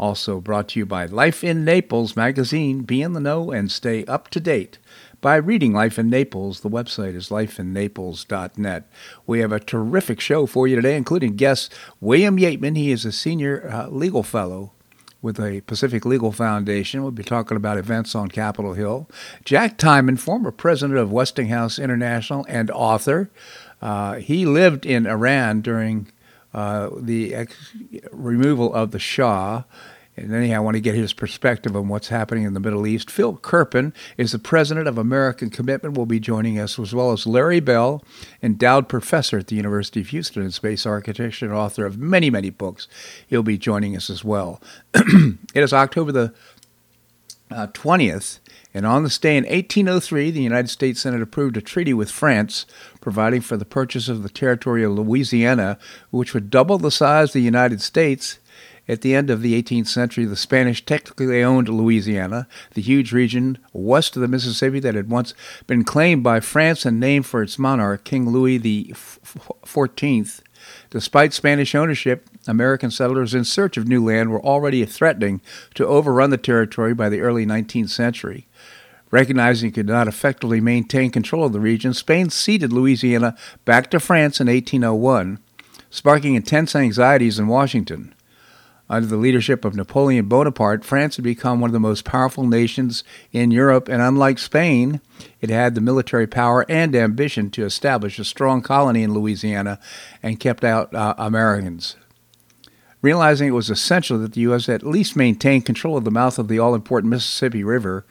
Also brought to you by Life in Naples magazine. Be in the know and stay up to date by reading Life in Naples. The website is lifeinnaples.net. We have a terrific show for you today, including guest William Yeatman. He is a senior uh, legal fellow with the Pacific Legal Foundation. We'll be talking about events on Capitol Hill. Jack Tymann, former president of Westinghouse International and author. Uh, he lived in Iran during uh, the ex- removal of the Shah. And anyhow, I want to get his perspective on what's happening in the Middle East. Phil Kerpen is the president of American Commitment, will be joining us, as well as Larry Bell, endowed professor at the University of Houston in space architecture and author of many, many books. He'll be joining us as well. it is October the uh, 20th, and on this day in 1803, the United States Senate approved a treaty with France providing for the purchase of the territory of Louisiana, which would double the size of the United States at the end of the 18th century, the Spanish technically owned Louisiana, the huge region west of the Mississippi that had once been claimed by France and named for its monarch, King Louis XIV. Despite Spanish ownership, American settlers in search of new land were already threatening to overrun the territory by the early 19th century. Recognizing it could not effectively maintain control of the region, Spain ceded Louisiana back to France in 1801, sparking intense anxieties in Washington. Under the leadership of Napoleon Bonaparte, France had become one of the most powerful nations in Europe, and unlike Spain, it had the military power and ambition to establish a strong colony in Louisiana and kept out uh, Americans. Realizing it was essential that the U.S. at least maintain control of the mouth of the all important Mississippi River,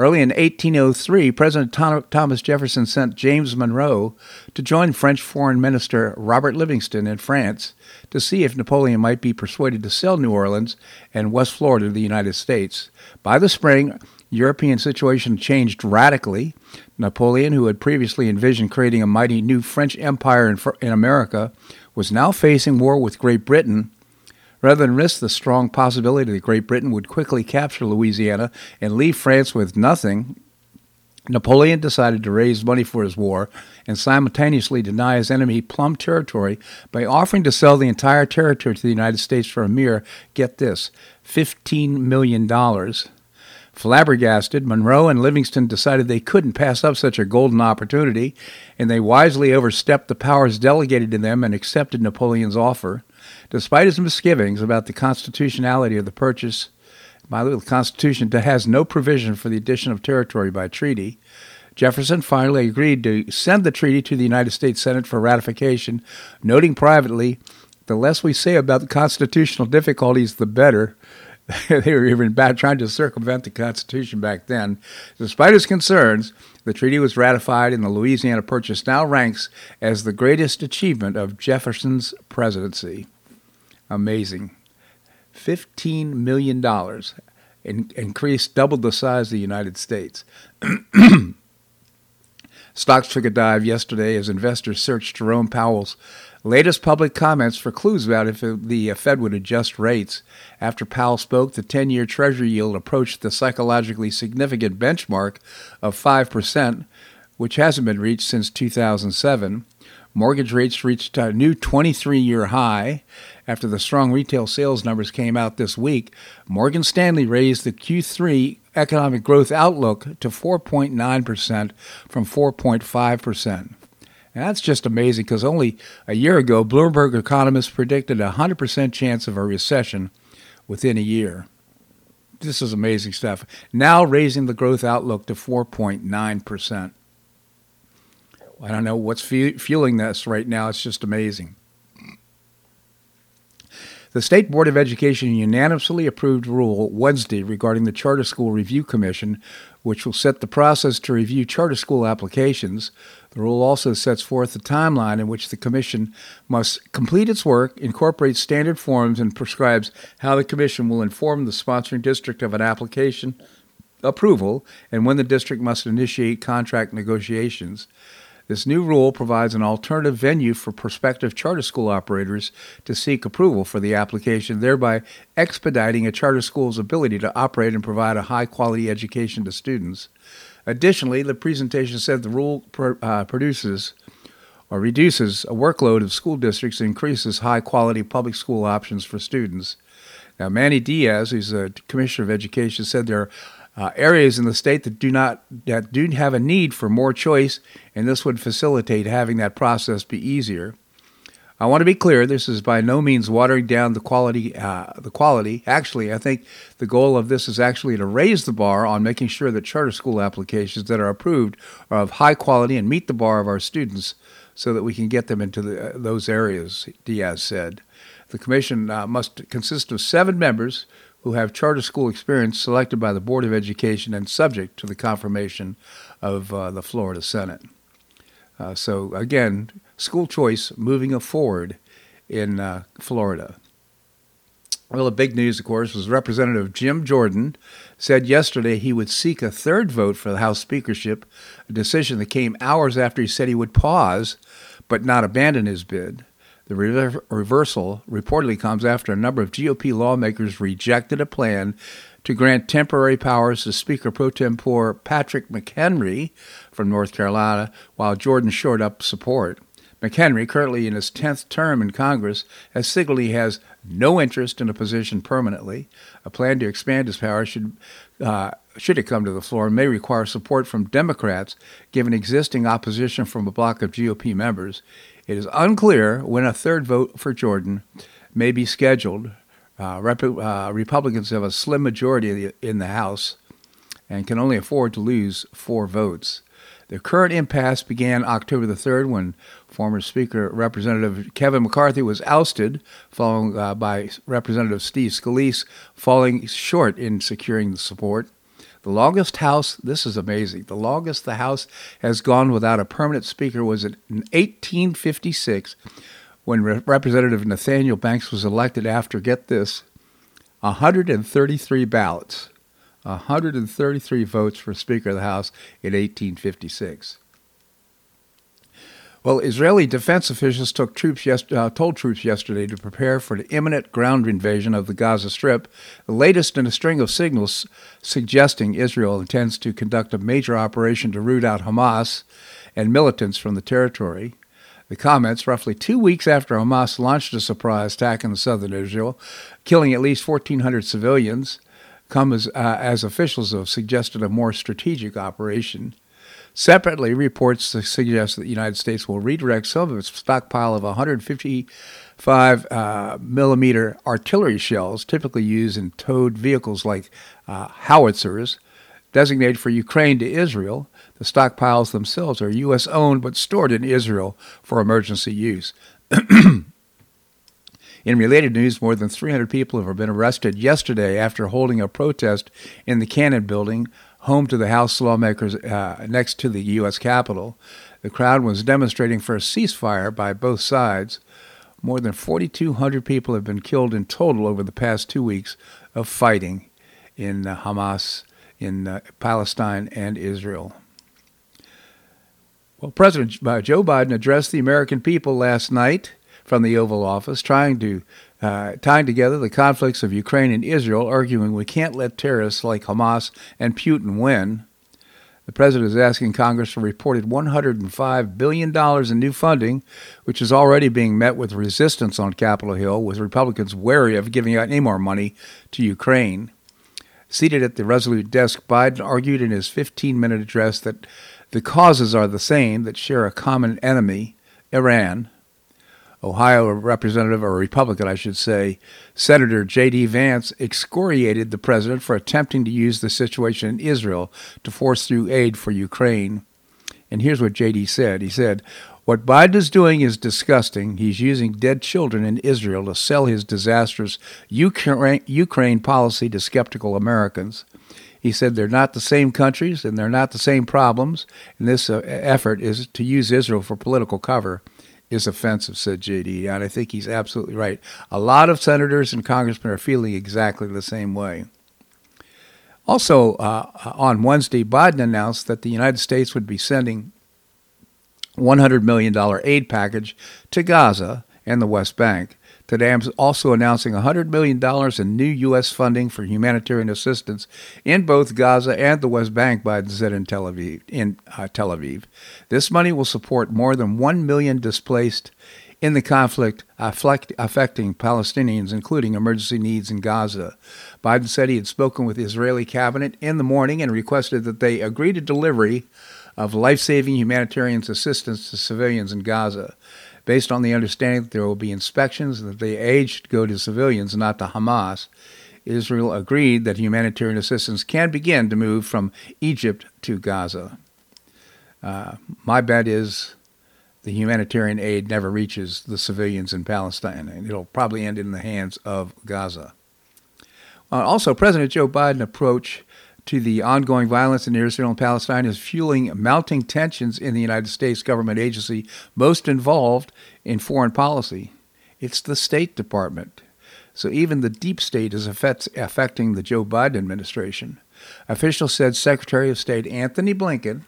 Early in 1803, President Thomas Jefferson sent James Monroe to join French Foreign Minister Robert Livingston in France to see if Napoleon might be persuaded to sell New Orleans and West Florida to the United States. By the spring, European situation changed radically. Napoleon, who had previously envisioned creating a mighty new French empire in, in America, was now facing war with Great Britain Rather than risk the strong possibility that Great Britain would quickly capture Louisiana and leave France with nothing, Napoleon decided to raise money for his war and simultaneously deny his enemy plum territory by offering to sell the entire territory to the United States for a mere, get this, $15 million. Flabbergasted, Monroe and Livingston decided they couldn't pass up such a golden opportunity, and they wisely overstepped the powers delegated to them and accepted Napoleon's offer. Despite his misgivings about the constitutionality of the purchase, by the Constitution has no provision for the addition of territory by treaty, Jefferson finally agreed to send the treaty to the United States Senate for ratification, noting privately, the less we say about the constitutional difficulties, the better. they were even trying to circumvent the Constitution back then. Despite his concerns, the treaty was ratified, and the Louisiana Purchase now ranks as the greatest achievement of Jefferson's presidency. Amazing. $15 million, in, increased, doubled the size of the United States. Stocks took a dive yesterday as investors searched Jerome Powell's latest public comments for clues about if the uh, Fed would adjust rates. After Powell spoke, the 10 year Treasury yield approached the psychologically significant benchmark of 5%, which hasn't been reached since 2007. Mortgage rates reached a new 23 year high. After the strong retail sales numbers came out this week, Morgan Stanley raised the Q3 economic growth outlook to 4.9% from 4.5%. And that's just amazing because only a year ago, Bloomberg economists predicted a 100% chance of a recession within a year. This is amazing stuff. Now raising the growth outlook to 4.9%. I don't know what's fueling this right now. It's just amazing. The State Board of Education unanimously approved a rule Wednesday regarding the Charter School Review Commission, which will set the process to review charter school applications. The rule also sets forth the timeline in which the Commission must complete its work, incorporate standard forms, and prescribes how the Commission will inform the sponsoring district of an application approval and when the district must initiate contract negotiations. This new rule provides an alternative venue for prospective charter school operators to seek approval for the application, thereby expediting a charter school's ability to operate and provide a high quality education to students. Additionally, the presentation said the rule uh, produces or reduces a workload of school districts and increases high quality public school options for students. Now, Manny Diaz, who's the Commissioner of Education, said there are uh, areas in the state that do not that do have a need for more choice, and this would facilitate having that process be easier. I want to be clear: this is by no means watering down the quality. Uh, the quality, actually, I think the goal of this is actually to raise the bar on making sure that charter school applications that are approved are of high quality and meet the bar of our students, so that we can get them into the, uh, those areas. Diaz said. The commission uh, must consist of seven members who have charter school experience selected by the Board of Education and subject to the confirmation of uh, the Florida Senate. Uh, so, again, school choice moving forward in uh, Florida. Well, the big news, of course, was Representative Jim Jordan said yesterday he would seek a third vote for the House speakership, a decision that came hours after he said he would pause but not abandon his bid. The re- reversal reportedly comes after a number of GOP lawmakers rejected a plan to grant temporary powers to Speaker pro tempore Patrick McHenry from North Carolina, while Jordan shored up support. McHenry, currently in his 10th term in Congress, has signaled he has no interest in a position permanently. A plan to expand his powers should, uh, should it come to the floor, may require support from Democrats, given existing opposition from a bloc of GOP members. It is unclear when a third vote for Jordan may be scheduled. Uh, Rep- uh, Republicans have a slim majority in the House and can only afford to lose four votes. The current impasse began October the 3rd when former Speaker Representative Kevin McCarthy was ousted, followed uh, by Representative Steve Scalise falling short in securing the support. The longest House, this is amazing, the longest the House has gone without a permanent Speaker was in 1856 when Re- Representative Nathaniel Banks was elected after, get this, 133 ballots. 133 votes for Speaker of the House in 1856. Well, Israeli defense officials took troops yes, uh, told troops yesterday to prepare for the imminent ground invasion of the Gaza Strip, the latest in a string of signals suggesting Israel intends to conduct a major operation to root out Hamas and militants from the territory. The comments, roughly two weeks after Hamas launched a surprise attack in southern Israel, killing at least 1,400 civilians, come as, uh, as officials have suggested a more strategic operation. Separately, reports suggest that the United States will redirect some of its stockpile of 155 uh, millimeter artillery shells, typically used in towed vehicles like uh, howitzers, designated for Ukraine to Israel. The stockpiles themselves are U.S. owned but stored in Israel for emergency use. In related news, more than 300 people have been arrested yesterday after holding a protest in the Cannon building home to the House lawmakers uh, next to the U.S. Capitol. The crowd was demonstrating for a ceasefire by both sides. More than 4,200 people have been killed in total over the past two weeks of fighting in uh, Hamas, in uh, Palestine, and Israel. Well, President uh, Joe Biden addressed the American people last night from the Oval Office, trying to uh, tying together the conflicts of Ukraine and Israel, arguing we can't let terrorists like Hamas and Putin win. The president is asking Congress for reported $105 billion in new funding, which is already being met with resistance on Capitol Hill, with Republicans wary of giving out any more money to Ukraine. Seated at the Resolute desk, Biden argued in his 15 minute address that the causes are the same, that share a common enemy, Iran, Ohio Representative, or Republican, I should say, Senator J.D. Vance excoriated the president for attempting to use the situation in Israel to force through aid for Ukraine. And here's what J.D. said He said, What Biden is doing is disgusting. He's using dead children in Israel to sell his disastrous Ukraine, policy to skeptical Americans. He said they're not the same countries and they're not the same problems, and this uh, effort is to use Israel for political cover is offensive, said JD. And I think he's absolutely right. A lot of senators and congressmen are feeling exactly the same way. Also, uh, on Wednesday, Biden announced that the United States would be sending $100 million aid package to Gaza and the West Bank. Today, I'm also announcing $100 million in new U.S. funding for humanitarian assistance in both Gaza and the West Bank, Biden said in Tel Aviv. In uh, Tel Aviv, this money will support more than 1 million displaced in the conflict affecting Palestinians, including emergency needs in Gaza. Biden said he had spoken with the Israeli cabinet in the morning and requested that they agree to delivery of life saving humanitarian assistance to civilians in Gaza, based on the understanding that there will be inspections and that the aid should go to civilians, not to Hamas. Israel agreed that humanitarian assistance can begin to move from Egypt to Gaza. Uh, my bet is the humanitarian aid never reaches the civilians in Palestine, and it'll probably end in the hands of Gaza. Uh, also, President Joe Biden approach to the ongoing violence in Israel and Palestine is fueling mounting tensions in the United States government agency most involved in foreign policy. It's the State Department. So even the deep state is affect, affecting the Joe Biden administration. Officials said Secretary of State Antony Blinken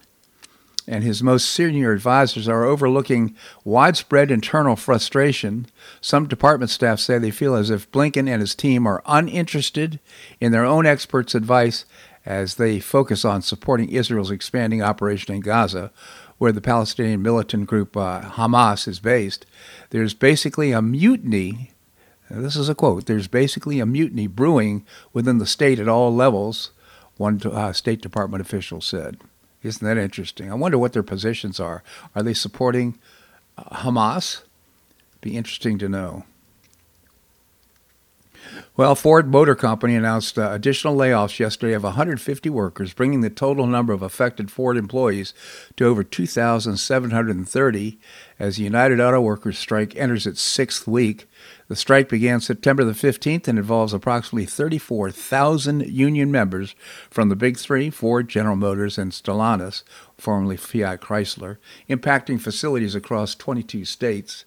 and his most senior advisors are overlooking widespread internal frustration. Some department staff say they feel as if Blinken and his team are uninterested in their own experts' advice as they focus on supporting Israel's expanding operation in Gaza, where the Palestinian militant group uh, Hamas is based. There's basically a mutiny. This is a quote. There's basically a mutiny brewing within the state at all levels, one uh, State Department official said. Isn't that interesting? I wonder what their positions are. Are they supporting uh, Hamas? Be interesting to know. Well, Ford Motor Company announced uh, additional layoffs yesterday of 150 workers, bringing the total number of affected Ford employees to over 2,730 as the United Auto Workers strike enters its sixth week. The strike began September the 15th and involves approximately 34,000 union members from the Big Three Ford, General Motors, and Stellantis, formerly Fiat Chrysler, impacting facilities across 22 states.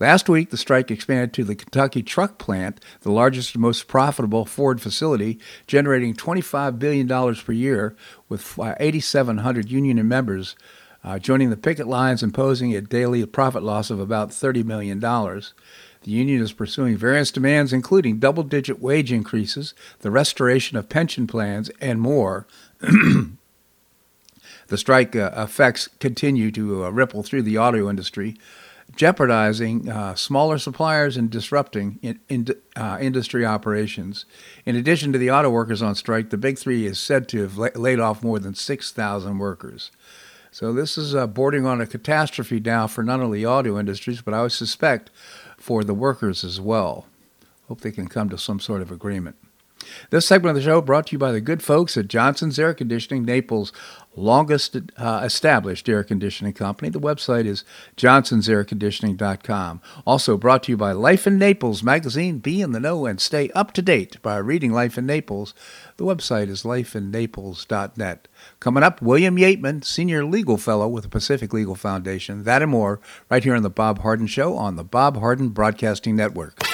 Last week, the strike expanded to the Kentucky truck plant, the largest and most profitable Ford facility, generating $25 billion per year, with 8,700 union members uh, joining the picket lines imposing a daily profit loss of about $30 million. The union is pursuing various demands, including double digit wage increases, the restoration of pension plans, and more. the strike uh, effects continue to uh, ripple through the auto industry jeopardizing uh, smaller suppliers and disrupting in, in, uh, industry operations. In addition to the auto workers on strike, the Big Three is said to have la- laid off more than 6,000 workers. So this is uh, bordering on a catastrophe now for not only auto industries, but I would suspect for the workers as well. Hope they can come to some sort of agreement. This segment of the show brought to you by the good folks at Johnson's Air Conditioning, Naples' longest uh, established air conditioning company. The website is johnsonsairconditioning.com. Also brought to you by Life in Naples magazine. Be in the know and stay up to date by reading Life in Naples. The website is lifeinnaples.net. Coming up, William Yeatman, Senior Legal Fellow with the Pacific Legal Foundation. That and more right here on The Bob Harden Show on the Bob Harden Broadcasting Network.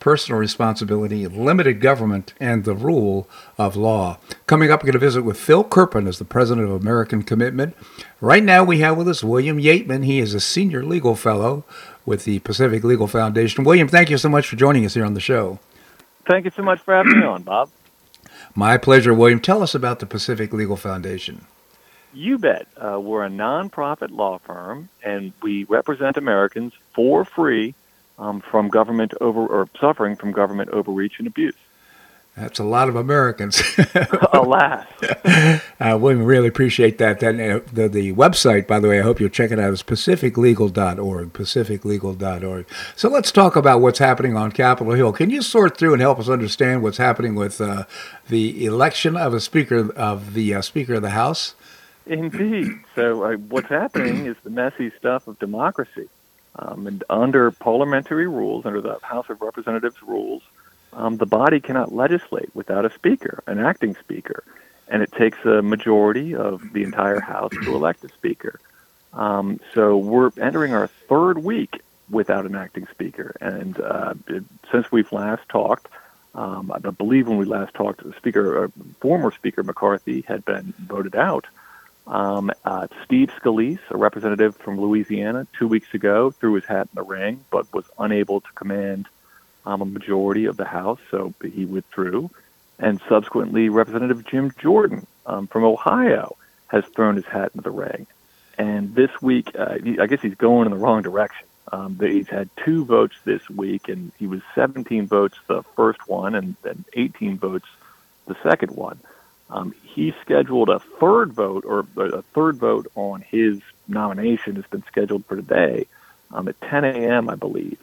personal responsibility, limited government, and the rule of law. Coming up, we're going to visit with Phil Kerpen as the president of American Commitment. Right now, we have with us William Yeatman. He is a senior legal fellow with the Pacific Legal Foundation. William, thank you so much for joining us here on the show. Thank you so much for having me on, Bob. My pleasure, William. Tell us about the Pacific Legal Foundation. You bet. Uh, we're a nonprofit law firm, and we represent Americans for free um, from government over or suffering from government overreach and abuse. That's a lot of Americans. Alas. uh, we really appreciate that. Then uh, the, the website, by the way, I hope you'll check it out, is pacificlegal.org, pacificlegal.org. So let's talk about what's happening on Capitol Hill. Can you sort through and help us understand what's happening with uh, the election of a speaker of the uh, Speaker of the House? Indeed. So uh, what's happening is the messy stuff of democracy. Um, and under parliamentary rules, under the House of Representatives rules, um, the body cannot legislate without a speaker, an acting speaker, and it takes a majority of the entire House to elect a speaker. Um, so we're entering our third week without an acting speaker, and uh, it, since we've last talked, um, I believe when we last talked, the speaker, uh, former Speaker McCarthy, had been voted out. Um, uh, Steve Scalise, a representative from Louisiana, two weeks ago threw his hat in the ring, but was unable to command um, a majority of the House, so he withdrew. And subsequently, Representative Jim Jordan um, from Ohio has thrown his hat into the ring. And this week, uh, I guess he's going in the wrong direction. Um, he's had two votes this week, and he was 17 votes the first one, and then 18 votes the second one. Um, he scheduled a third vote, or a third vote on his nomination has been scheduled for today um, at 10 a.m., I believe.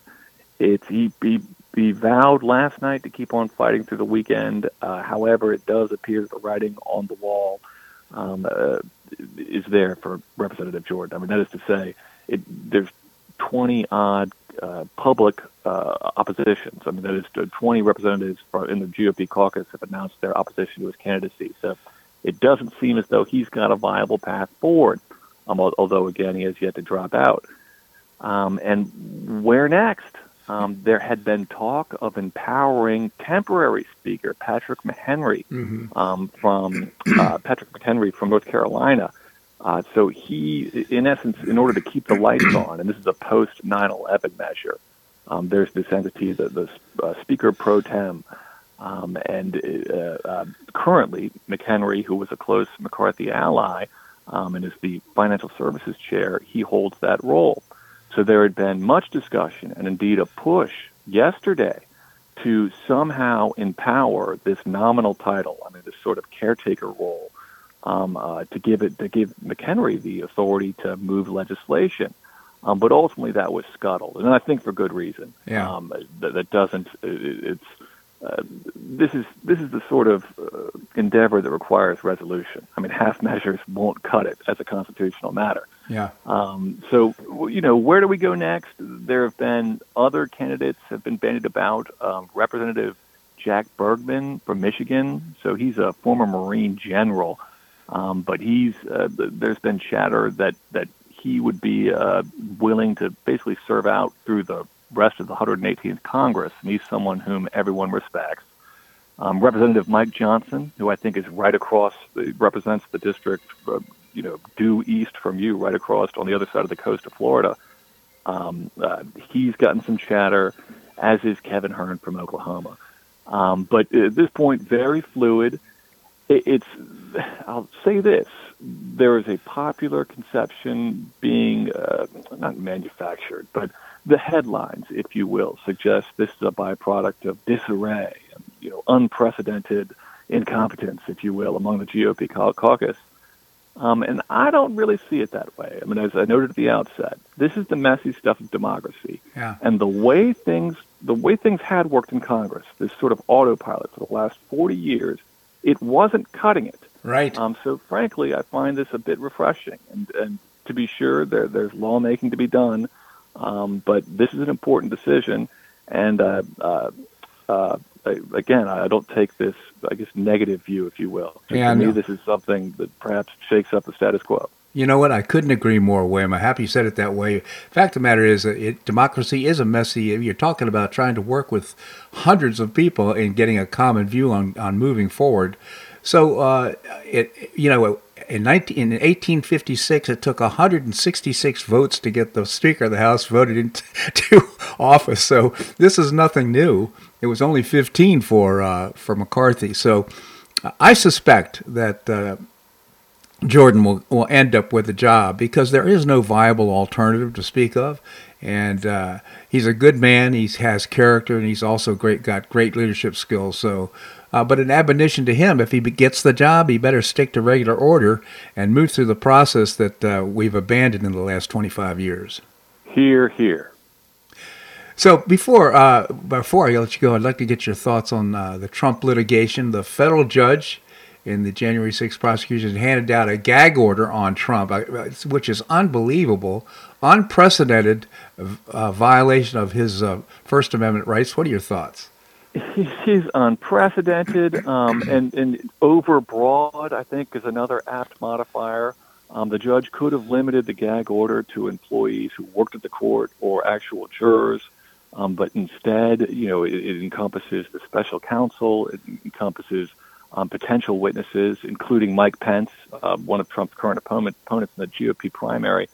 It's he, he, he vowed last night to keep on fighting through the weekend. Uh, however, it does appear that the writing on the wall um, uh, is there for Representative Jordan. I mean, that is to say, it, there's 20 odd uh, public uh, oppositions. I mean, that is 20 representatives in the GOP caucus have announced their opposition to his candidacy. So it doesn't seem as though he's got a viable path forward, um, although, again, he has yet to drop out. Um, and where next? Um, there had been talk of empowering temporary speaker Patrick McHenry mm-hmm. um, from uh, Patrick McHenry from North Carolina Uh, so he, in essence, in order to keep the lights on, and this is a post 9/11 measure, um, there's this entity, the, the uh, Speaker pro tem, um, and uh, uh, currently McHenry, who was a close McCarthy ally um, and is the financial services chair, he holds that role. So there had been much discussion and indeed a push yesterday to somehow empower this nominal title, I mean, this sort of caretaker role, um, uh, to give it to give McHenry the authority to move legislation. Um, but ultimately, that was scuttled, and I think for good reason. Yeah. Um, that, that doesn't. It, it's uh, this is this is the sort of uh, endeavor that requires resolution. I mean, half measures won't cut it as a constitutional matter. Yeah. Um, so, you know, where do we go next? There have been other candidates have been bandied about. Um, Representative Jack Bergman from Michigan. So he's a former Marine general, um, but he's uh, there's been chatter that that he would be uh, willing to basically serve out through the rest of the 118th Congress, and he's someone whom everyone respects. Um, Representative Mike Johnson, who I think is right across, the, represents the district, uh, you know, due east from you, right across on the other side of the coast of Florida. Um, uh, he's gotten some chatter, as is Kevin Hern from Oklahoma. Um, but at this point, very fluid. It, it's, I'll say this: there is a popular conception being uh, not manufactured, but the headlines, if you will, suggest this is a byproduct of disarray, and, you know, unprecedented incompetence, if you will, among the GOP caucus. Um, and I don't really see it that way. I mean, as I noted at the outset, this is the messy stuff of democracy. Yeah. And the way things, the way things had worked in Congress, this sort of autopilot for the last 40 years, it wasn't cutting it. Right. Um, so, frankly, I find this a bit refreshing. And, and to be sure, there, there's lawmaking to be done. Um, but this is an important decision, and uh, uh, uh, again, I don't take this, I guess, negative view, if you will. Yeah, to me, no. this is something that perhaps shakes up the status quo. You know what? I couldn't agree more, William. I'm happy you said it that way. Fact of the matter is, it, democracy is a messy. You're talking about trying to work with hundreds of people and getting a common view on, on moving forward. So, uh, it you know, in, 19, in 1856, it took 166 votes to get the Speaker of the House voted into office. So this is nothing new. It was only 15 for uh, for McCarthy. So I suspect that. Uh, Jordan will, will end up with a job because there is no viable alternative to speak of. And uh, he's a good man. He has character, and he's also great got great leadership skills. So, uh, but an admonition to him: if he gets the job, he better stick to regular order and move through the process that uh, we've abandoned in the last 25 years. Here, here. So before uh, before I let you go, I'd like to get your thoughts on uh, the Trump litigation. The federal judge in the January 6th prosecution handed out a gag order on Trump, uh, which is unbelievable, unprecedented uh, violation of his uh, First Amendment rights. What are your thoughts? He's unprecedented um, and, and overbroad, I think, is another apt modifier. Um, the judge could have limited the gag order to employees who worked at the court or actual jurors, um, but instead, you know, it, it encompasses the special counsel, it encompasses um, potential witnesses, including Mike Pence, uh, one of Trump's current opponent, opponents in the GOP primary.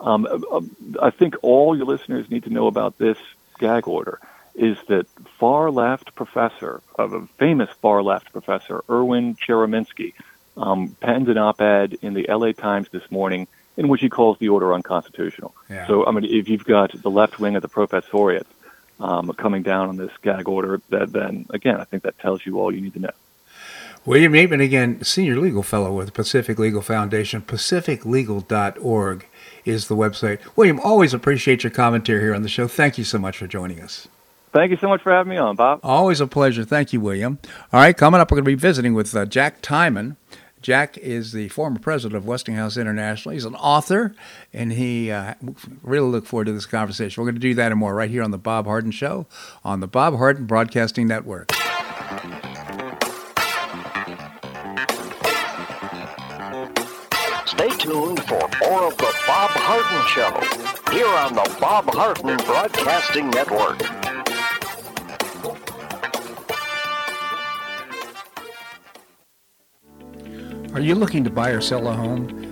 Um, uh, I think all your listeners need to know about this gag order is that far left professor, of a famous far left professor, Erwin Chemerinsky, um, penned an op-ed in the LA Times this morning in which he calls the order unconstitutional. Yeah. So, I mean, if you've got the left wing of the professoriate um, coming down on this gag order, that then, again, I think that tells you all you need to know. William Yeatman, again, Senior Legal Fellow with the Pacific Legal Foundation. PacificLegal.org is the website. William, always appreciate your commentary here on the show. Thank you so much for joining us. Thank you so much for having me on, Bob. Always a pleasure. Thank you, William. All right, coming up, we're going to be visiting with uh, Jack Tymann. Jack is the former president of Westinghouse International. He's an author, and he uh, really look forward to this conversation. We're going to do that and more right here on the Bob Harden Show on the Bob Harden Broadcasting Network. Stay tuned for more of the Bob Harden Show here on the Bob Harden Broadcasting Network. Are you looking to buy or sell a home?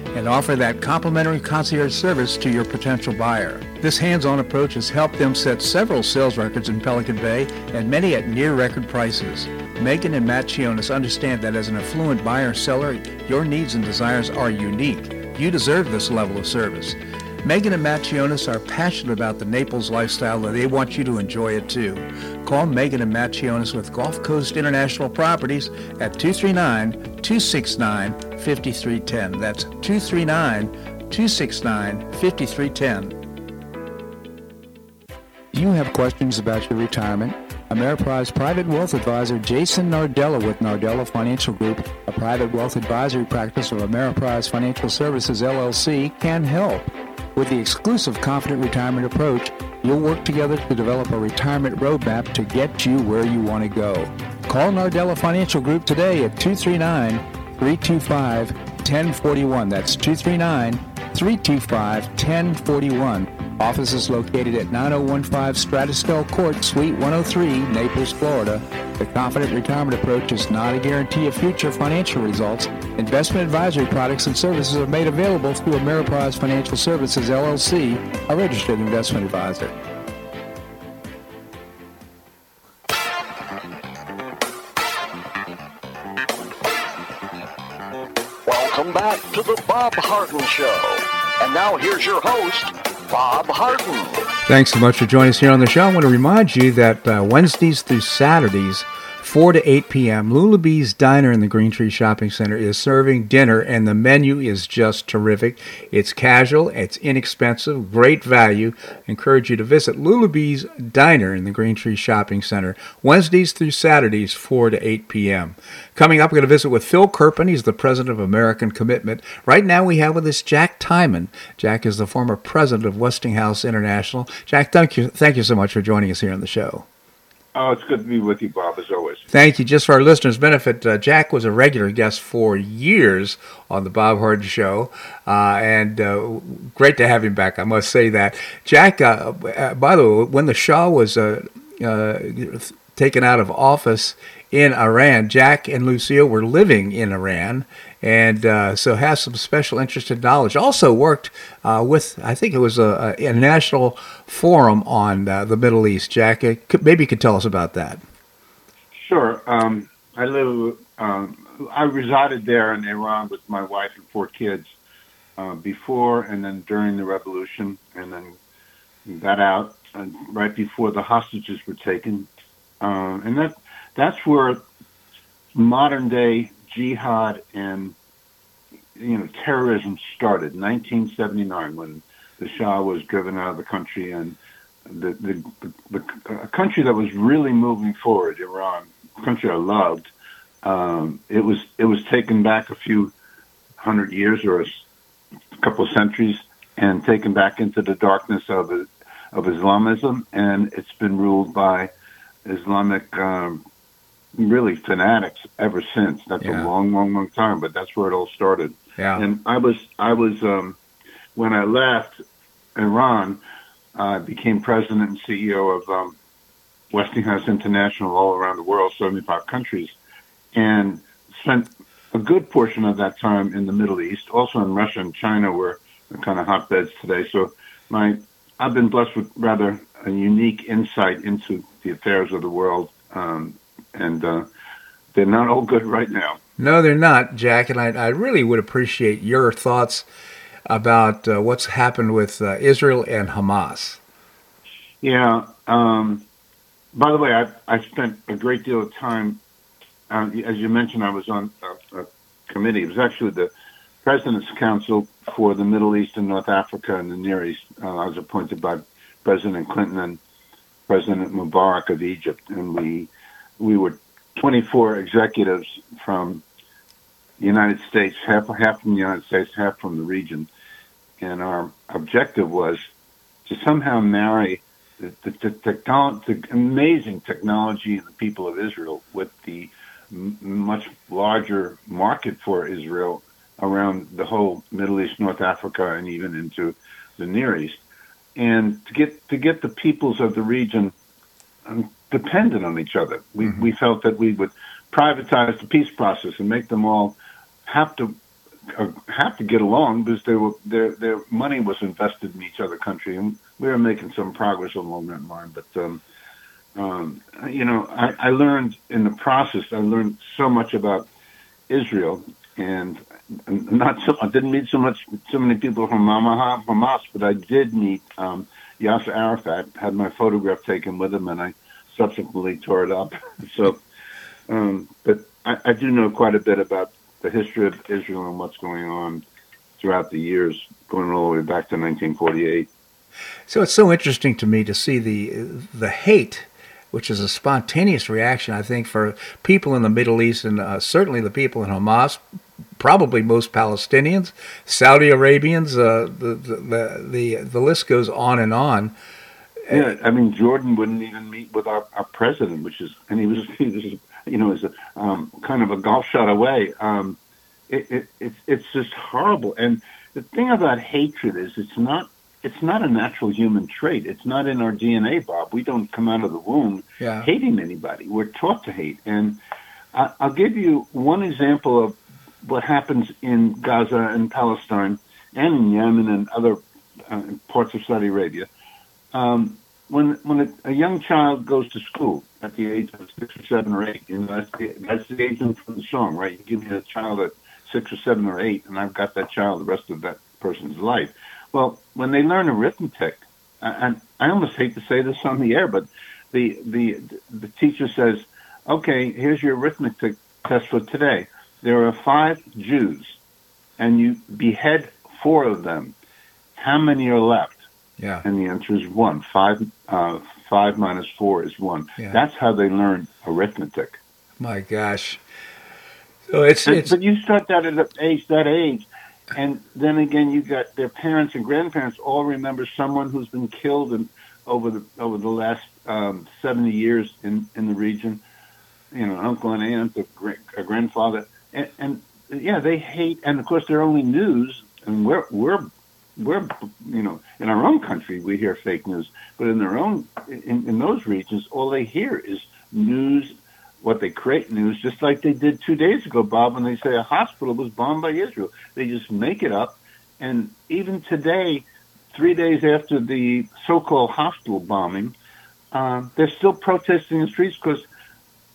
and offer that complimentary concierge service to your potential buyer. This hands-on approach has helped them set several sales records in Pelican Bay and many at near record prices. Megan and Matt Chionis understand that as an affluent buyer seller, your needs and desires are unique. You deserve this level of service. Megan and Matt Chionis are passionate about the Naples lifestyle and they want you to enjoy it too. Call Megan and Matt Chionis with Gulf Coast International Properties at 239-269-5310. That's 239-269-5310. Do you have questions about your retirement? Ameriprise Private Wealth Advisor Jason Nardella with Nardella Financial Group, a private wealth advisory practice of Ameriprise Financial Services LLC, can help. With the exclusive Confident Retirement approach, you'll work together to develop a retirement roadmap to get you where you want to go. Call Nardella Financial Group today at 239 325 1041. That's 239 325 1041. Office is located at 9015 Strada Stell Court, Suite 103, Naples, Florida. The Confident Retirement Approach is not a guarantee of future financial results. Investment advisory products and services are made available through Ameriprise Financial Services, LLC, a registered investment advisor. Welcome back to the Bob Harden Show. And now here's your host, Bob. Thanks so much for joining us here on the show. I want to remind you that uh, Wednesdays through Saturdays, 4 to 8 p.m., Lulabee's Diner in the Green Tree Shopping Center is serving dinner, and the menu is just terrific. It's casual, it's inexpensive, great value. Encourage you to visit Lulabee's Diner in the Green Tree Shopping Center, Wednesdays through Saturdays, 4 to 8 p.m. Coming up, we're going to visit with Phil Kerpen. He's the president of American Commitment. Right now, we have with us Jack Tymann. Jack is the former president of Westinghouse International. Jack, thank you, thank you so much for joining us here on the show. Oh, it's good to be with you, Bob, as always. Thank you. Just for our listeners' benefit, uh, Jack was a regular guest for years on the Bob Harden Show, uh, and uh, great to have him back. I must say that. Jack, uh, uh, by the way, when the Shah was uh, taken out of office in Iran, Jack and Lucille were living in Iran, and uh, so has some special interest and knowledge. Also worked uh, with, I think it was a, a national forum on uh, the Middle East. Jack, uh, maybe you could tell us about that. Sure. Um, I live. Um, I resided there in Iran with my wife and four kids uh, before and then during the revolution, and then got out right before the hostages were taken, um, and that that's where modern day jihad and you know terrorism started. 1979, when the Shah was driven out of the country, and the the, the, the a country that was really moving forward, Iran, a country I loved, um, it was it was taken back a few hundred years or a couple of centuries and taken back into the darkness of of Islamism, and it's been ruled by Islamic um, really fanatics ever since. That's yeah. a long, long, long time, but that's where it all started. Yeah. And I was, I was, um, when I left Iran, I became president and CEO of um, Westinghouse International all around the world, 75 countries, and spent a good portion of that time in the Middle East, also in Russia and China, where the kind of hotbeds today. So my, I've been blessed with rather a unique insight into the affairs of the world um, and uh, they're not all good right now. No, they're not, Jack. And I, I really would appreciate your thoughts about uh, what's happened with uh, Israel and Hamas. Yeah. Um, by the way, I, I spent a great deal of time, uh, as you mentioned, I was on a, a committee. It was actually the President's Council for the Middle East and North Africa and the Near East. Uh, I was appointed by President Clinton and President Mubarak of Egypt, and we we were 24 executives from the United States, half half from the United States, half from the region, and our objective was to somehow marry the, the, the, technolo- the amazing technology and the people of Israel with the m- much larger market for Israel around the whole Middle East, North Africa, and even into the Near East, and to get to get the peoples of the region um, dependent on each other. We mm-hmm. we felt that we would privatize the peace process and make them all have to uh, have to get along because they were their their money was invested in each other country, and we were making some progress along that line. But um, um, you know, I, I learned in the process. I learned so much about Israel, and not so. I didn't meet so much so many people from Hamas, but I did meet um, Yasser Arafat. Had my photograph taken with him, and I subsequently tore it up. so, um, but I, I do know quite a bit about the history of Israel and what's going on throughout the years, going all the way back to 1948. So it's so interesting to me to see the the hate, which is a spontaneous reaction, I think, for people in the Middle East and uh, certainly the people in Hamas, probably most Palestinians, Saudi Arabians. Uh, the, the the the list goes on and on. Yeah, I mean Jordan wouldn't even meet with our, our president, which is, and he was he was you know, is a um, kind of a golf shot away. Um, it, it, it's it's just horrible. And the thing about hatred is, it's not it's not a natural human trait. It's not in our DNA, Bob. We don't come out of the womb yeah. hating anybody. We're taught to hate. And I, I'll give you one example of what happens in Gaza and Palestine and in Yemen and other uh, parts of Saudi Arabia. Um, when when a, a, young child goes to school at the age of six or seven or eight, you know that's the that's the age from the song, right? You give me a child at six or seven or eight, and I've got that child the rest of that person's life. Well, when they learn arithmetic, and I almost hate to say this on the air, but the the the teacher says, "Okay, here's your arithmetic test for today. There are five Jews, and you behead four of them. How many are left?" Yeah. And the answer is one. Five, uh, five minus four is one. Yeah. That's how they learn arithmetic. My gosh. So it's, but, it's but you start that at age that age, and then again you got their parents and grandparents all remember someone who's been killed in, over the over the last um, seventy years in in the region. You know, uncle and aunt, a, a grandfather, and, and yeah, they hate, and of course they're only news, and we're we're we're you know in our own country we hear fake news, but in their own in, in those regions all they hear is news. What they create news, just like they did two days ago, Bob, when they say a hospital was bombed by Israel. They just make it up, and even today, three days after the so-called hospital bombing, uh, they're still protesting in the streets because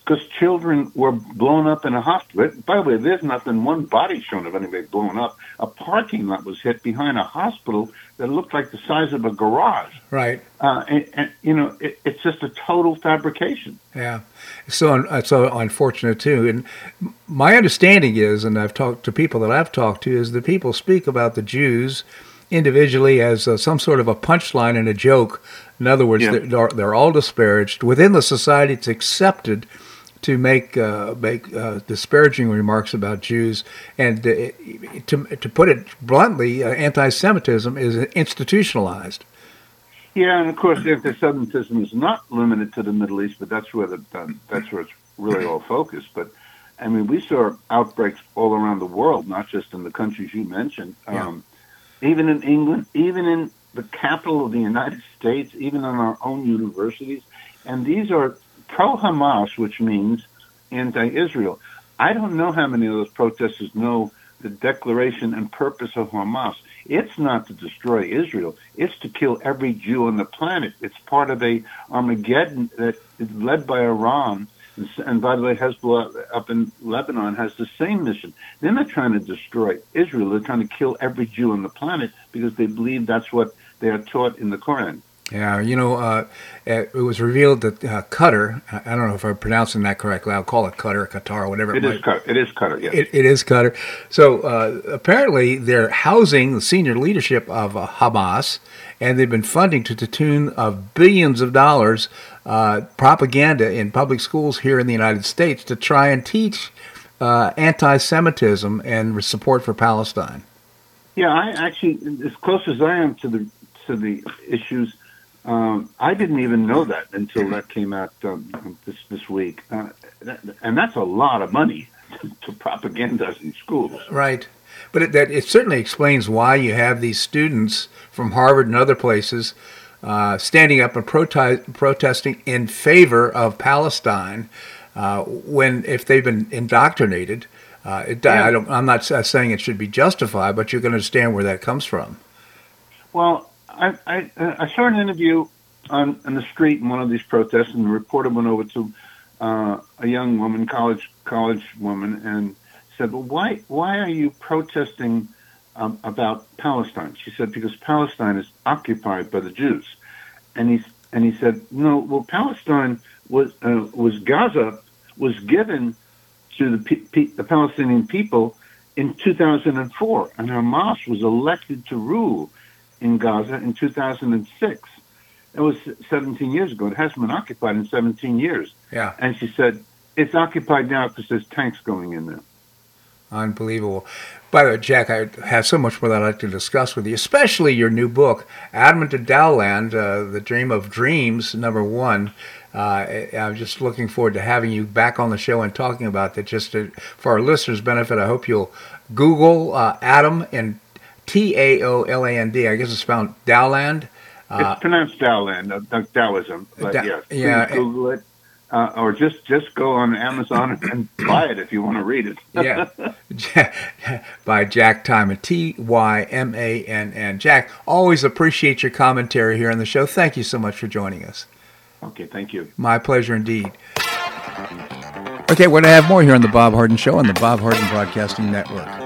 because children were blown up in a hospital. By the way, there's not been one body shown of anybody blown up. A parking lot was hit behind a hospital that looked like the size of a garage. Right. Uh, and, and, you know, it, it's just a total fabrication. Yeah. So, uh, so unfortunate too. And my understanding is, and I've talked to people that I've talked to, is that people speak about the Jews individually as uh, some sort of a punchline and a joke. In other words, yeah. they're, they're all disparaged within the society. It's accepted to make uh, make uh, disparaging remarks about Jews, and uh, to to put it bluntly, uh, anti-Semitism is institutionalized. Yeah, and of course, anti-Semitism is not limited to the Middle East, but that's where the um, that's where it's really all focused. But I mean, we saw outbreaks all around the world, not just in the countries you mentioned. Um, yeah. Even in England, even in the capital of the United States, even in our own universities, and these are pro Hamas, which means anti Israel. I don't know how many of those protesters know the declaration and purpose of Hamas. It's not to destroy Israel, it's to kill every Jew on the planet. It's part of a Armageddon that is led by Iran. And by the way, Hezbollah up in Lebanon has the same mission. They're not trying to destroy Israel. They're trying to kill every Jew on the planet because they believe that's what they are taught in the Koran. Yeah, you know, uh, it was revealed that uh, Qatar, I don't know if I'm pronouncing that correctly, I'll call it Qatar, Qatar, whatever it, it is. Qatar. It is Qatar, yes. It, it is Qatar. So uh, apparently they're housing the senior leadership of uh, Hamas, and they've been funding to the tune of billions of dollars uh, propaganda in public schools here in the United States to try and teach uh, anti Semitism and support for Palestine. Yeah, I actually, as close as I am to the to the issues. Um, I didn't even know that until that came out um, this this week, uh, that, and that's a lot of money to propagandize in schools. Right. But it, that, it certainly explains why you have these students from Harvard and other places uh, standing up and protest, protesting in favor of Palestine uh, when, if they've been indoctrinated, uh, it, yeah. I don't, I'm not saying it should be justified, but you can understand where that comes from. Well, I, I, I saw an interview on, on the street in one of these protests, and the reporter went over to uh, a young woman, college college woman, and said, "Well, why why are you protesting um, about Palestine?" She said, "Because Palestine is occupied by the Jews," and he and he said, "No, well, Palestine was uh, was Gaza was given to the the Palestinian people in 2004, and Hamas was elected to rule in Gaza in 2006." It was 17 years ago. It hasn't been occupied in 17 years. Yeah. And she said, it's occupied now because there's tanks going in there. Unbelievable. By the way, Jack, I have so much more that I'd like to discuss with you, especially your new book, Adam to Taoland, uh, The Dream of Dreams, number one. Uh, I'm just looking forward to having you back on the show and talking about that. Just to, for our listeners' benefit, I hope you'll Google uh, Adam and T A O L A N D. I guess it's spelled Taoland. Uh, it's pronounced Dowland, uh, Taoism, but da- yes, yeah, Google it uh, or just just go on Amazon and buy it if you want to read it. yeah, by Jack Tymann, T Y M A N N. Jack, always appreciate your commentary here on the show. Thank you so much for joining us. Okay, thank you. My pleasure indeed. Okay, we're going to have more here on the Bob Harden Show on the Bob Harden Broadcasting Network.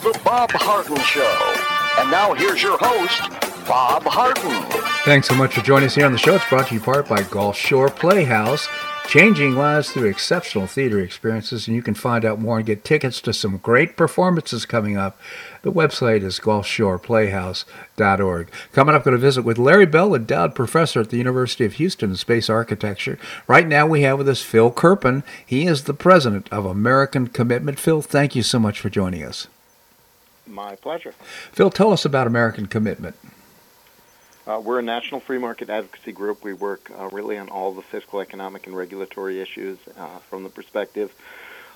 To the Bob Harden Show. And now here's your host, Bob Harden. Thanks so much for joining us here on the show. It's brought to you part by Gulf Shore Playhouse, changing lives through exceptional theater experiences. And you can find out more and get tickets to some great performances coming up the website is gulfshoreplayhouse.org. Coming up, going to visit with Larry Bell, endowed professor at the University of Houston in space architecture. Right now, we have with us Phil Kerpen. He is the president of American Commitment. Phil, thank you so much for joining us. My pleasure. Phil, tell us about American Commitment. Uh, we're a national free market advocacy group. We work uh, really on all the fiscal, economic, and regulatory issues uh, from the perspective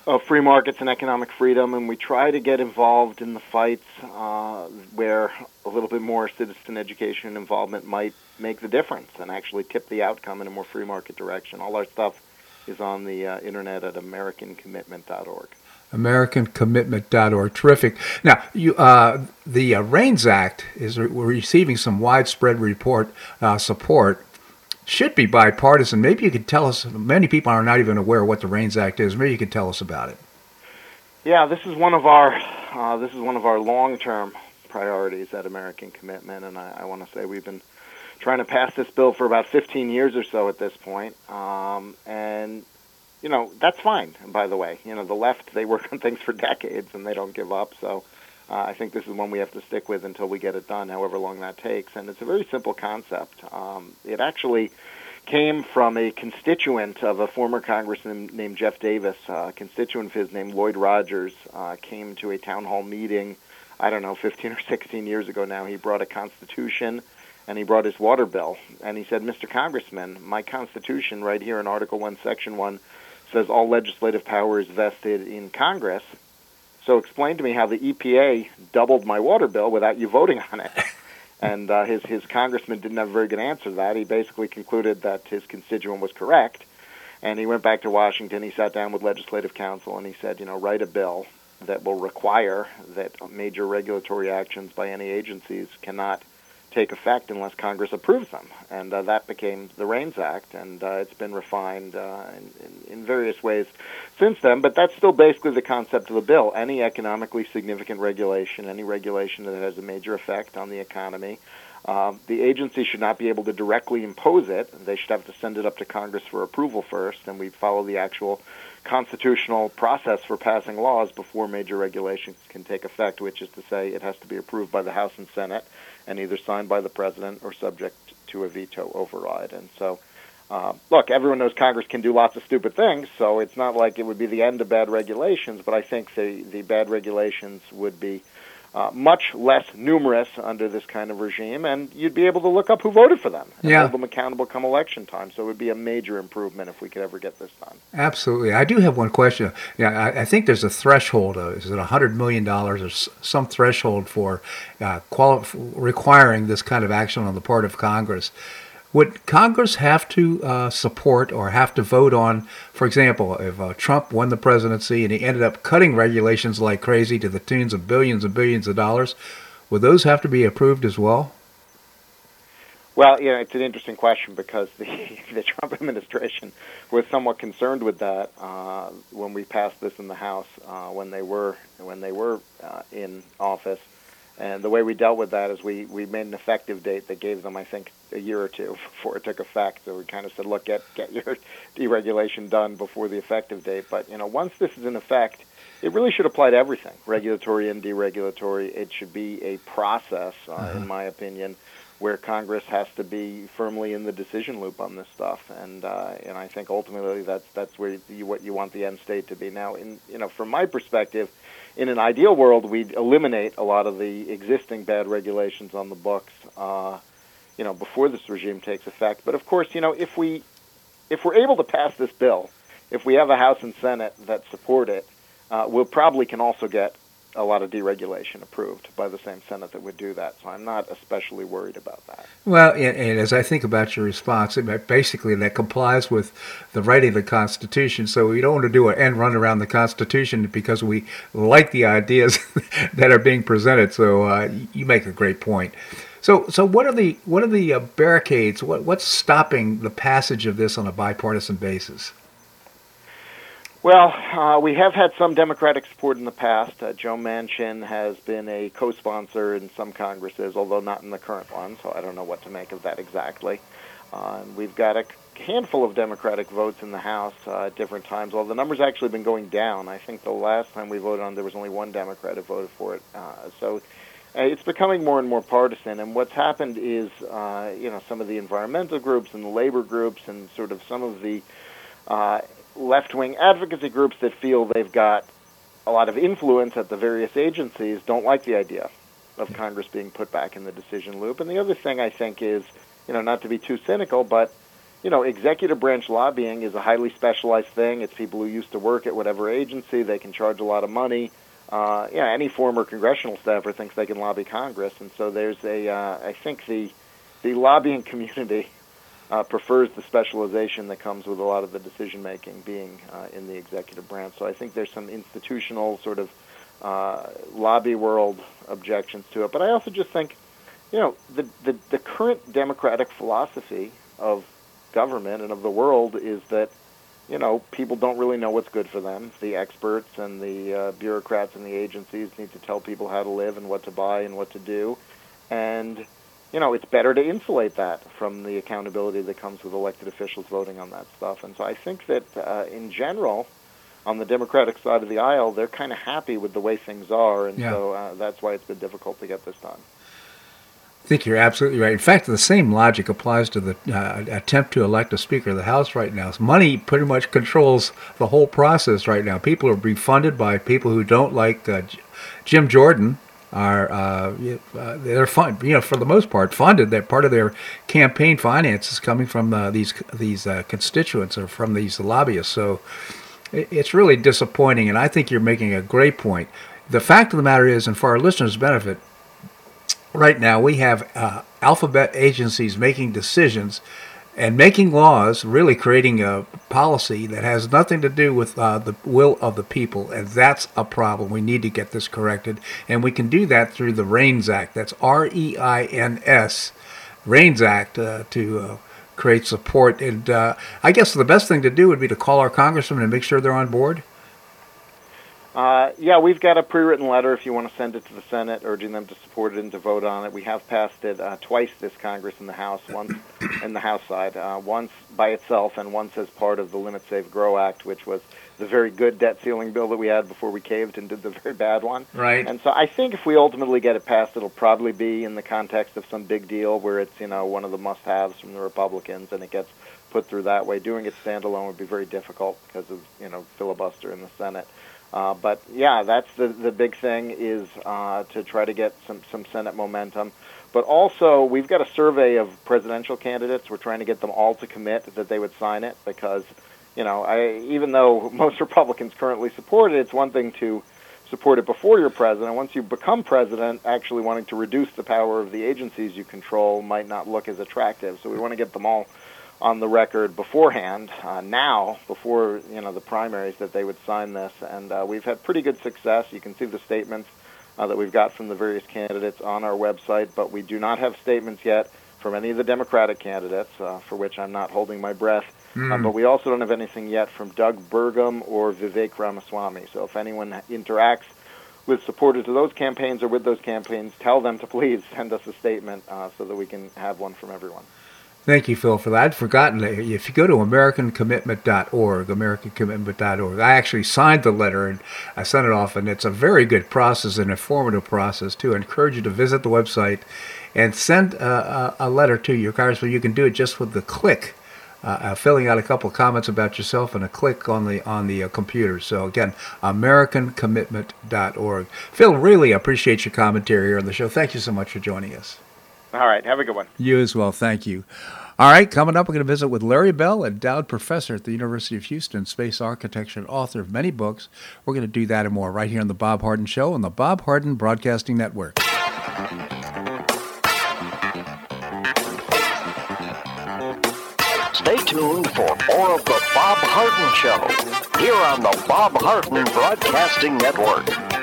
of free markets and economic freedom, and we try to get involved in the fights uh, where a little bit more citizen education and involvement might make the difference and actually tip the outcome in a more free market direction. All our stuff is on the uh, internet at AmericanCommitment.org. AmericanCommitment.org. Terrific. Now, you, uh, the uh, REINS Act is re- receiving some widespread report uh, support. Should be bipartisan. Maybe you could tell us. Many people are not even aware what the REINS Act is. Maybe you could tell us about it. Yeah, this is one of our uh, this is one of our long-term priorities at American Commitment, and I, I want to say we've been trying to pass this bill for about 15 years or so at this point. Um, and you know that's fine. By the way, you know the left they work on things for decades and they don't give up. So uh, I think this is one we have to stick with until we get it done, however long that takes. And it's a very simple concept. Um, it actually came from a constituent of a former congressman named Geoff Davis. Uh, a constituent of his named Lloyd Rogers uh, came to a town hall meeting. I don't know, 15 or 16 years ago now. He brought a constitution and he brought his water bill. And he said, Mr. Congressman, my Constitution, right here in Article 1, Section 1, says all legislative power is vested in Congress. So explain to me how the EPA doubled my water bill without you voting on it. And uh, his, his congressman didn't have a very good answer to that. He basically concluded that his constituent was correct. And he went back to Washington. He sat down with legislative counsel and he said, you know, write a bill that will require that major regulatory actions by any agencies cannot take effect unless Congress approves them. And uh, that became the REINS Act, and uh, it's been refined uh, in, in, in, various ways since then. But that's still basically the concept of the bill. Any economically significant regulation, any regulation that has a major effect on the economy, um, the agency should not be able to directly impose it. They should have to send it up to Congress for approval first, and we follow the actual constitutional process for passing laws before major regulations can take effect, which is to say it has to be approved by the House and Senate and either signed by the president or subject to a veto override. And so, uh, look, everyone knows Congress can do lots of stupid things, so it's not like it would be the end of bad regulations, but I think the, the bad regulations would be uh, much less numerous under this kind of regime, and you'd be able to look up who voted for them and yeah. hold them accountable come election time. So it would be a major improvement if we could ever get this done. Absolutely. I do have one question. Yeah, I, I think there's a threshold. Uh, is it $100 million or some threshold for uh, quali- requiring this kind of action on the part of Congress? Would Congress have to uh, support or have to vote on, for example, if uh, Trump won the presidency and he ended up cutting regulations like crazy to the tunes of billions and billions of dollars, would those have to be approved as well? Well, you know, it's an interesting question because the the Trump administration was somewhat concerned with that uh, when we passed this in the House uh, when they were when they were uh, in office. And the way we dealt with that is we, we made an effective date that gave them, I think, a year or two before it took effect. So we kind of said, look, get get your deregulation done before the effective date. But you know, once this is in effect, it really should apply to everything, regulatory and deregulatory. It should be a process, uh, uh-huh. in my opinion, where Congress has to be firmly in the decision loop on this stuff. And uh, and I think ultimately that's that's where you, what you want the end state to be. Now, in you know, from my perspective in an ideal world, we'd eliminate a lot of the existing bad regulations on the books, uh, you know, before this regime takes effect. But of course, you know, if we if we're able to pass this bill, if we have a House and Senate that support it, uh, we'll probably can also get a lot of deregulation approved by the same Senate that would do that. So I'm not especially worried about that. Well, and, and, as I think about your response, it basically that complies with the writing of the Constitution. So we don't want to do an end run around the Constitution because we like the ideas that are being presented. So uh, you make a great point. So, so what are the what are the uh, barricades? What, what's stopping the passage of this on a bipartisan basis? Well, uh, we have had some Democratic support in the past. Uh, Joe Manchin has been a co-sponsor in some Congresses, although not in the current one, so I don't know what to make of that exactly. Uh, we've got a handful of Democratic votes in the House uh, at different times, although the number's actually been going down. I think the last time we voted on there was only one Democrat who voted for it. Uh, so it's becoming more and more partisan. And what's happened is, uh, you know, some of the environmental groups and the labor groups and sort of some of the uh, left wing advocacy groups that feel they've got a lot of influence at the various agencies don't like the idea of Congress being put back in the decision loop. And the other thing I think is, you know, not to be too cynical, but you know, executive branch lobbying is a highly specialized thing. It's people who used to work at whatever agency. They can charge a lot of money. Uh, yeah, any former congressional staffer thinks they can lobby Congress, and so there's a. Uh, I think the the lobbying community uh, prefers the specialization that comes with a lot of the decision making being uh, in the executive branch. So I think there's some institutional sort of uh, lobby world objections to it. But I also just think, you know, the, the, the current democratic philosophy of government and of the world is that, you know, people don't really know what's good for them. The experts and the uh, bureaucrats and the agencies need to tell people how to live and what to buy and what to do. And you know, it's better to insulate that from the accountability that comes with elected officials voting on that stuff. And so I think that uh, in general, on the Democratic side of the aisle, they're kind of happy with the way things are, and yeah. so uh, that's why it's been difficult to get this done. I think you're absolutely right. In fact, the same logic applies to the uh, attempt to elect a Speaker of the House right now. Money pretty much controls the whole process right now. People are being funded by people who don't like uh, Jim Jordan, are uh, uh, they're fun, you know, for the most part funded. That part of their campaign finance is coming from uh, these these uh, constituents or from these lobbyists. So it's really disappointing, and I think you're making a great point. The fact of the matter is, and for our listeners' benefit, right now we have uh, alphabet agencies making decisions and making laws, really creating a policy that has nothing to do with uh, the will of the people, and that's a problem. We need to get this corrected, and we can do that through the REINS Act. That's R-E-I-N-S, REINS Act, uh, to uh, create support. And uh, I guess the best thing to do would be to call our congressman and make sure they're on board. Uh, yeah, we've got a pre-written letter if you want to send it to the Senate, urging them to support it and to vote on it. We have passed it uh, twice this Congress in the House, once in the House side, uh, once by itself and once as part of the Limit Save Grow Act, which was the very good debt ceiling bill that we had before we caved and did the very bad one. Right. And so I think if we ultimately get it passed, it'll probably be in the context of some big deal where it's you know one of the must-haves from the Republicans, and it gets put through that way. Doing it standalone would be very difficult because of you know filibuster in the Senate. Uh, but yeah, that's the the big thing is uh, to try to get some some Senate momentum. But also, we've got a survey of presidential candidates. We're trying to get them all to commit that they would sign it because, you know, I, even though most Republicans currently support it, it's one thing to support it before you're president. Once you become president, actually wanting to reduce the power of the agencies you control might not look as attractive. So we want to get them all on the record beforehand, uh, now before you know the primaries, that they would sign this, and uh, we've had pretty good success. You can see the statements uh, that we've got from the various candidates on our website, but we do not have statements yet from any of the Democratic candidates, uh, for which I'm not holding my breath. Mm. but we also don't have anything yet from Doug Burgum or Vivek Ramaswamy. So if anyone interacts with supporters of those campaigns or with those campaigns, tell them to please send us a statement uh, so that we can have one from everyone. Thank you, Phil, for that. I'd forgotten that if you go to AmericanCommitment.org, AmericanCommitment.org, I actually signed the letter and I sent it off, and it's a very good process, an informative process, too. I encourage you to visit the website and send a, a, a letter to your congressman. You can do it just with the click. Uh, uh, filling out a couple of comments about yourself and a click on the on the uh, computer. So again, AmericanCommitment.org. Phil, really appreciate your commentary here on the show. Thank you so much for joining us. All right. Have a good one. You as well. Thank you. All right, coming up, we're going to visit with Larry Bell, endowed professor at the University of Houston, space architecture, and author of many books. We're going to do that and more right here on The Bob Harden Show on the Bob Harden Broadcasting Network. Stay tuned for more of The Bob Harden Show here on the Bob Harden Broadcasting Network.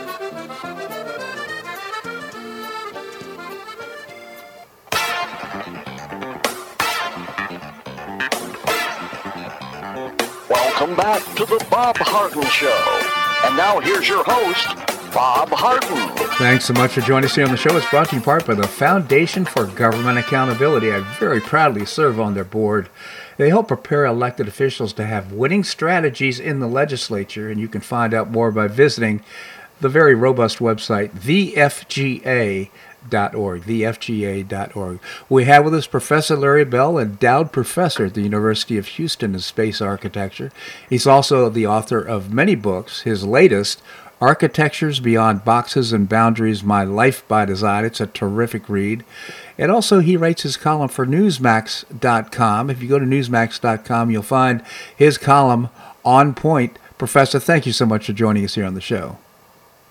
Welcome back to the Bob Harden Show. And now here's your host, Bob Harden. Thanks so much for joining us here on the show. It's brought to you in part by the Foundation for Government Accountability. I very proudly serve on their board. They help prepare elected officials to have winning strategies in the legislature, and you can find out more by visiting the very robust website, thefga.org thefga.org. We have with us Professor Larry Bell, endowed professor at the University of Houston in space architecture. He's also the author of many books. His latest, Architectures Beyond Boxes and Boundaries My Life by Design. It's a terrific read. And also, he writes his column for Newsmax.com. If you go to Newsmax.com, you'll find his column on point. Professor, thank you so much for joining us here on the show.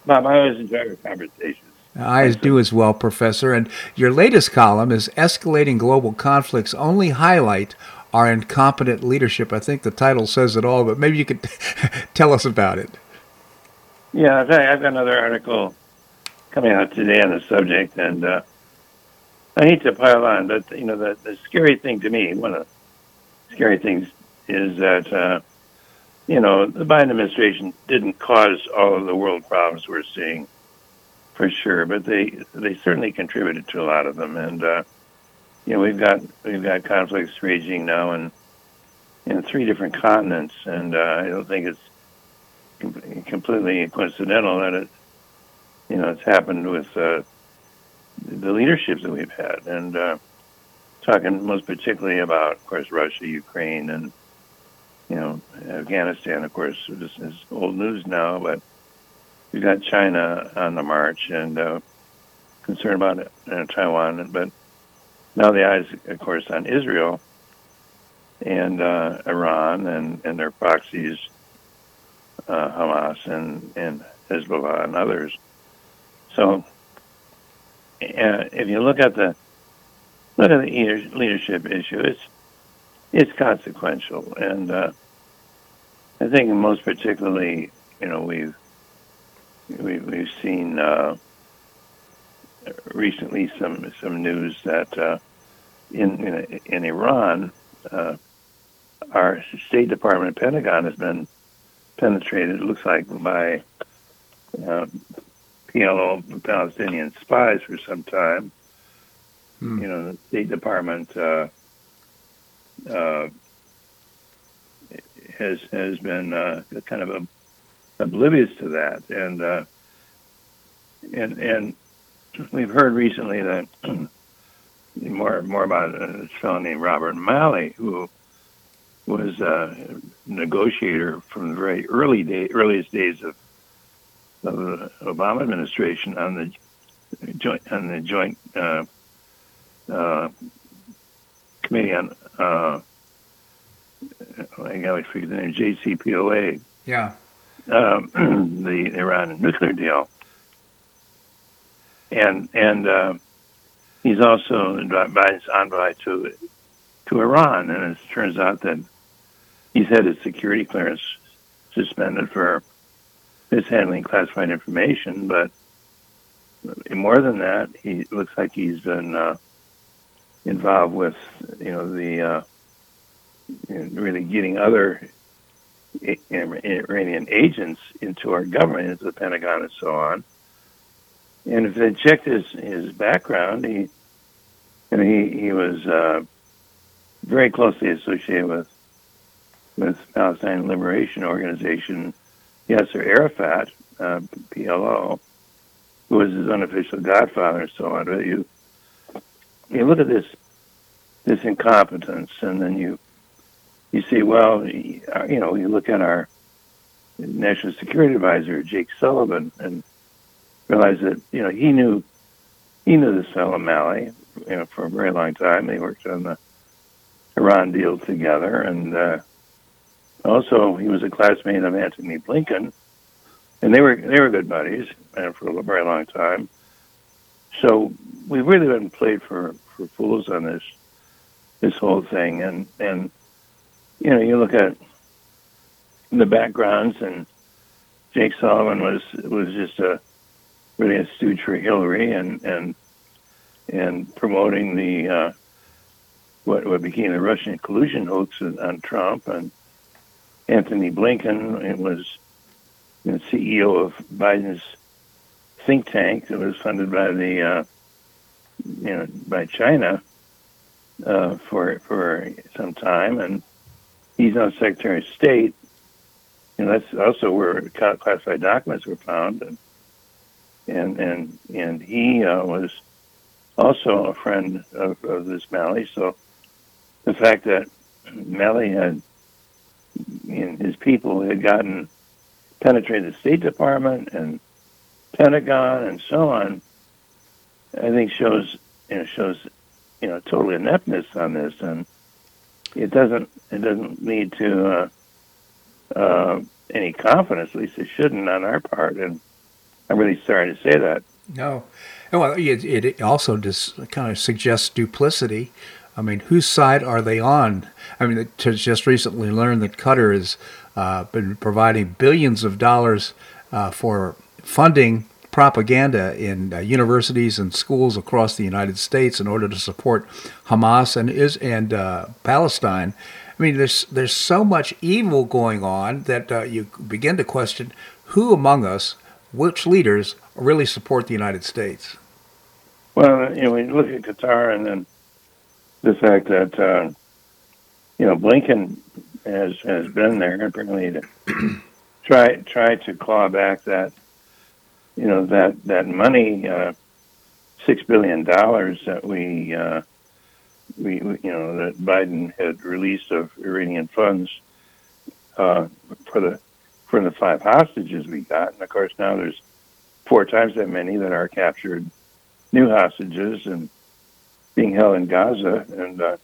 Bob, I always enjoy our conversation. I do as well, Professor. And your latest column is Escalating Global Conflicts Only Highlight Our Incompetent Leadership. I think the title says it all, but maybe you could tell us about it. Yeah, I've got another article coming out today on the subject, and uh, I hate to pile on, but you know, the, the scary thing to me, one of the scary things is that uh, you know the Biden administration didn't cause all of the world problems we're seeing for sure, but they they certainly contributed to a lot of them. And uh, you know, we've got we've got conflicts raging now in in three different continents, and uh, I don't think it's com- completely coincidental that it you know it's happened with uh, the leaderships that we've had, and uh, talking most particularly about, of course, Russia, Ukraine, and you know, Afghanistan. Of course, this is old news now, but we got China on the march and uh, concerned about it, uh, Taiwan, but now the eyes, of course, on Israel and uh, Iran and, and their proxies, uh, Hamas and, and Hezbollah and others. So, uh, if you look at the look at the leadership issue, it's it's consequential, and uh, I think most particularly, you know, we've we, we've seen uh, recently some some news that uh, in, in, in Iran, uh, our State Department Pentagon has been penetrated. It looks like by uh, PLO Palestinian spies for some time. Hmm. You know, the State Department uh, uh, has has been uh, kind of a oblivious to that. And uh, and and we've heard recently that more more about this fellow named Robert Malley, who was a negotiator from the very early day, earliest days of, of the Obama administration on the joint on the joint uh, uh, committee on uh, I to forget the name JCPOA. Yeah um, the Iran nuclear deal, and and uh, he's also Biden's envoy to to Iran, and it turns out that he's had his security clearance suspended for mishandling classified information, but more than that, he looks like he's been uh, involved with you know the uh, really getting other Iranian agents into our government, into the Pentagon, and so on. And if they checked his his background, he he he was uh, very closely associated with with Palestine Liberation Organization, Yasser Arafat, uh, PLO, who was his unofficial godfather and so on. But you you look at this this incompetence, and then you you see, well, you know, you look at our national security advisor, Jake Sullivan, and realize that you know he knew he knew this fellow Malley, you know, for a very long time. They worked on the Iran deal together, and uh, also he was a classmate of Antony Blinken, and they were they were good buddies and for a very long time. So we've really been played for, for fools on this this whole thing, and and you know you look at the backgrounds, and Jake Sullivan was was just a really a stooge for Hillary, and and and promoting the uh, what what became the Russian collusion hoax on Trump, and Antony Blinken was the CEO of Biden's think tank that was funded by the uh, you know by China uh, for for some time, and he's now Secretary of State. And that's also where classified documents were found, and and and, and he uh, was also a friend of, of this Malley. So the fact that Malley had and his people had gotten penetrated the State Department and Pentagon and so on, I think shows you know shows you know total ineptness on this, and it doesn't it doesn't lead to uh, uh, any confidence. At least it shouldn't on our part, and I'm really sorry to say that. No, well, it, it also just kind of suggests duplicity. I mean, whose side are they on? I mean, to just recently learn that Qatar has uh, been providing billions of dollars uh, for funding propaganda in uh, universities and schools across the United States in order to support Hamas and is and uh, Palestine. I mean, there's there's so much evil going on that uh, you begin to question who among us, which leaders, really support the United States. Well, you know, when you look at Qatar and then the fact that uh, you know Blinken has has been there apparently to try try to claw back that you know that that money, uh, six billion dollars that we, uh, we, you know that Biden had released of Iranian funds uh, for the for the five hostages we got, and of course now there's four times that many that are captured new hostages and being held in Gaza, and uh,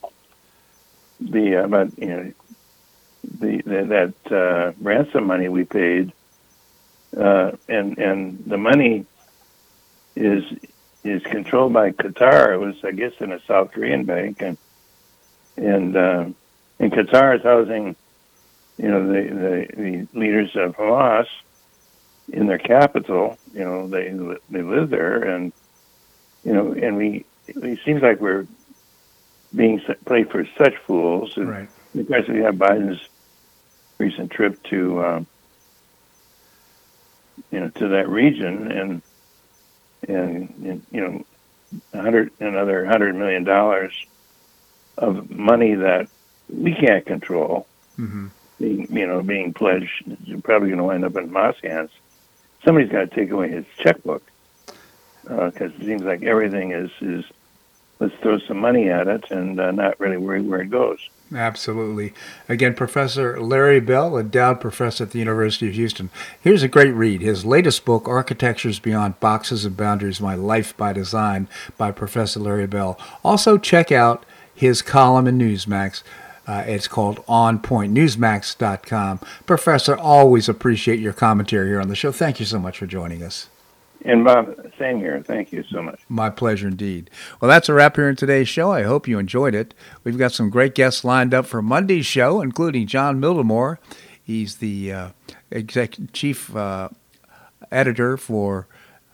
the uh, but you know the, the that uh, ransom money we paid uh, and and the money is is controlled by Qatar. It was, I guess, in a South Korean bank, and and uh, and Qatar is housing, you know, the, the the leaders of Hamas in their capital. You know, they they live there, and you know, and we it seems like we're being played for such fools. And right. Of course, we have Biden's recent trip to. Um, you know to that region and and, and you know hundred another hundred million dollars of money that we can't control mm-hmm. being you know being pledged you're probably going to wind up in Hamas hands. Somebody's got to take away his checkbook because uh, it seems like everything is is let's throw some money at it and uh, not really worry where it goes. Absolutely. Again, Professor Larry Bell, endowed professor at the University of Houston. Here's a great read. His latest book, Architectures Beyond Boxes and Boundaries My Life by Design, by Professor Larry Bell. Also, check out his column in Newsmax. Uh, it's called On Point, newsmax.com. Professor, always appreciate your commentary here on the show. Thank you so much for joining us. And Bob, same here. Thank you so much. My pleasure indeed. Well, that's a wrap here in today's show. I hope you enjoyed it. We've got some great guests lined up for Monday's show, including John Miltimore. He's the uh, executive chief uh, editor for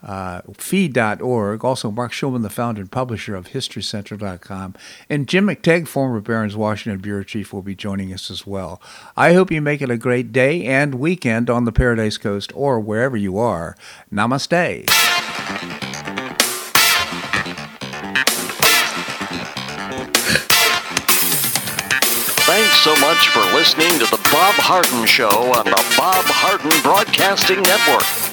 uh, fee.org. Also, Marc Schulman, the founder and publisher of HistoryCentral.com. And Jim McTague, former Barron's Washington Bureau Chief, will be joining us as well. I hope you make it a great day and weekend on the Paradise Coast or wherever you are. Namaste. Thanks so much for listening to the Bob Harden Show on the Bob Harden Broadcasting Network.